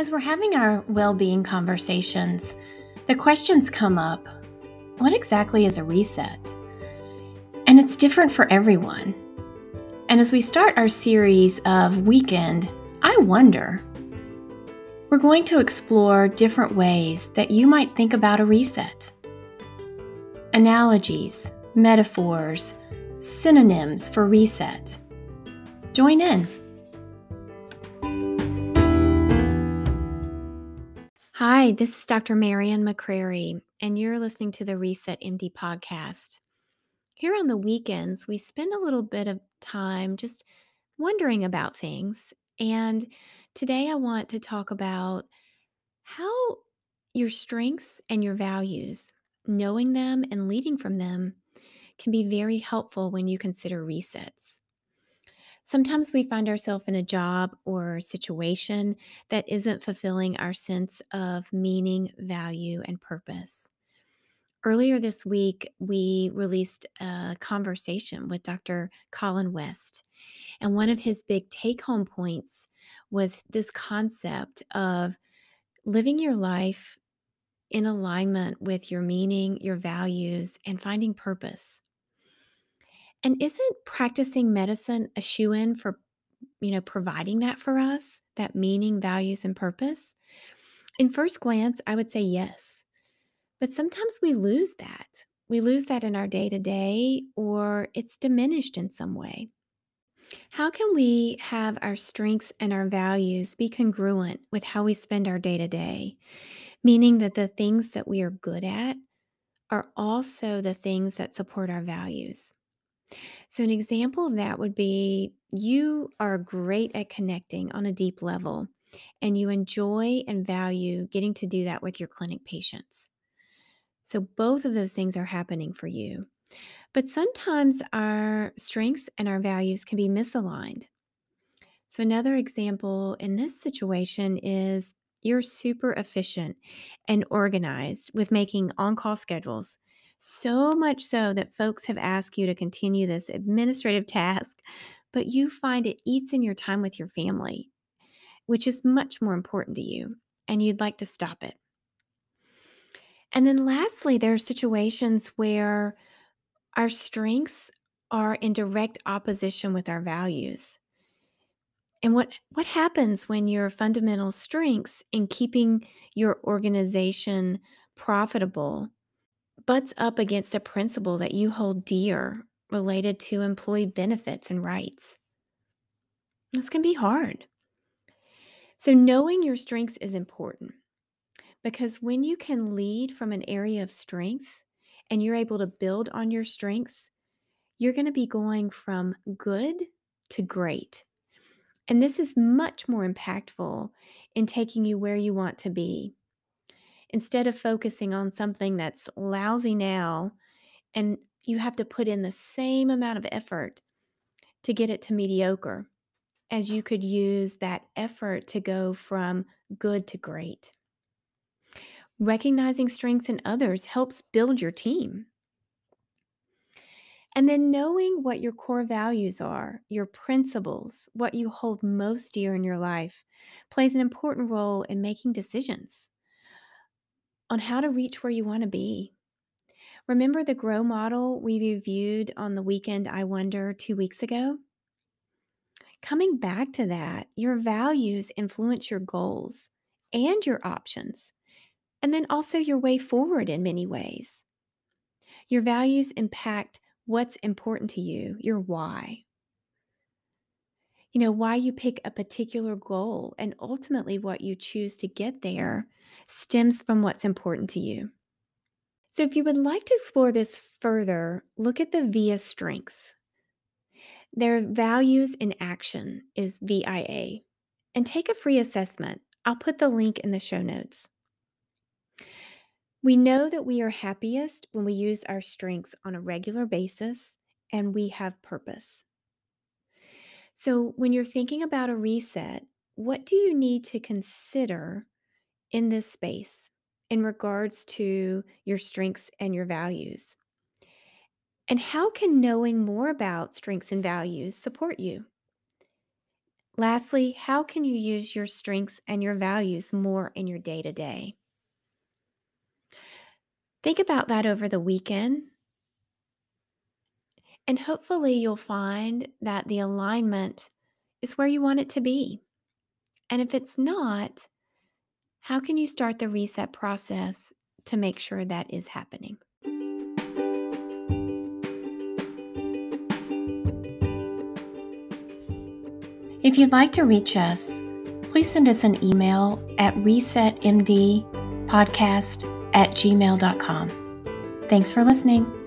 As we're having our well being conversations, the questions come up what exactly is a reset? And it's different for everyone. And as we start our series of Weekend, I wonder, we're going to explore different ways that you might think about a reset. Analogies, metaphors, synonyms for reset. Join in. Hi, this is Dr. Marian McCrary, and you're listening to the Reset MD podcast. Here on the weekends, we spend a little bit of time just wondering about things. And today I want to talk about how your strengths and your values, knowing them and leading from them, can be very helpful when you consider resets. Sometimes we find ourselves in a job or situation that isn't fulfilling our sense of meaning, value, and purpose. Earlier this week, we released a conversation with Dr. Colin West. And one of his big take home points was this concept of living your life in alignment with your meaning, your values, and finding purpose. And isn't practicing medicine a shoo in for, you know, providing that for us, that meaning, values, and purpose? In first glance, I would say yes. But sometimes we lose that. We lose that in our day to day, or it's diminished in some way. How can we have our strengths and our values be congruent with how we spend our day to day? Meaning that the things that we are good at are also the things that support our values. So, an example of that would be you are great at connecting on a deep level, and you enjoy and value getting to do that with your clinic patients. So, both of those things are happening for you. But sometimes our strengths and our values can be misaligned. So, another example in this situation is you're super efficient and organized with making on call schedules so much so that folks have asked you to continue this administrative task, but you find it eats in your time with your family, which is much more important to you, and you'd like to stop it. And then lastly, there are situations where our strengths are in direct opposition with our values. And what, what happens when your fundamental strengths in keeping your organization profitable butts up against a principle that you hold dear related to employee benefits and rights. This can be hard. So, knowing your strengths is important because when you can lead from an area of strength and you're able to build on your strengths, you're going to be going from good to great. And this is much more impactful in taking you where you want to be instead of focusing on something that's lousy now and you have to put in the same amount of effort to get it to mediocre as you could use that effort to go from good to great. Recognizing strengths in others helps build your team. And then knowing what your core values are, your principles, what you hold most dear in your life, plays an important role in making decisions on how to reach where you want to be. Remember the GROW model we reviewed on the weekend, I Wonder, two weeks ago? Coming back to that, your values influence your goals and your options, and then also your way forward in many ways. Your values impact what's important to you, your why. You know, why you pick a particular goal and ultimately what you choose to get there stems from what's important to you. So, if you would like to explore this further, look at the VIA strengths. Their values in action is VIA, and take a free assessment. I'll put the link in the show notes. We know that we are happiest when we use our strengths on a regular basis and we have purpose. So, when you're thinking about a reset, what do you need to consider in this space in regards to your strengths and your values? And how can knowing more about strengths and values support you? Lastly, how can you use your strengths and your values more in your day to day? Think about that over the weekend, and hopefully, you'll find that the alignment is where you want it to be. And if it's not, how can you start the reset process to make sure that is happening? If you'd like to reach us, please send us an email at resetmdpodcast at gmail.com. Thanks for listening.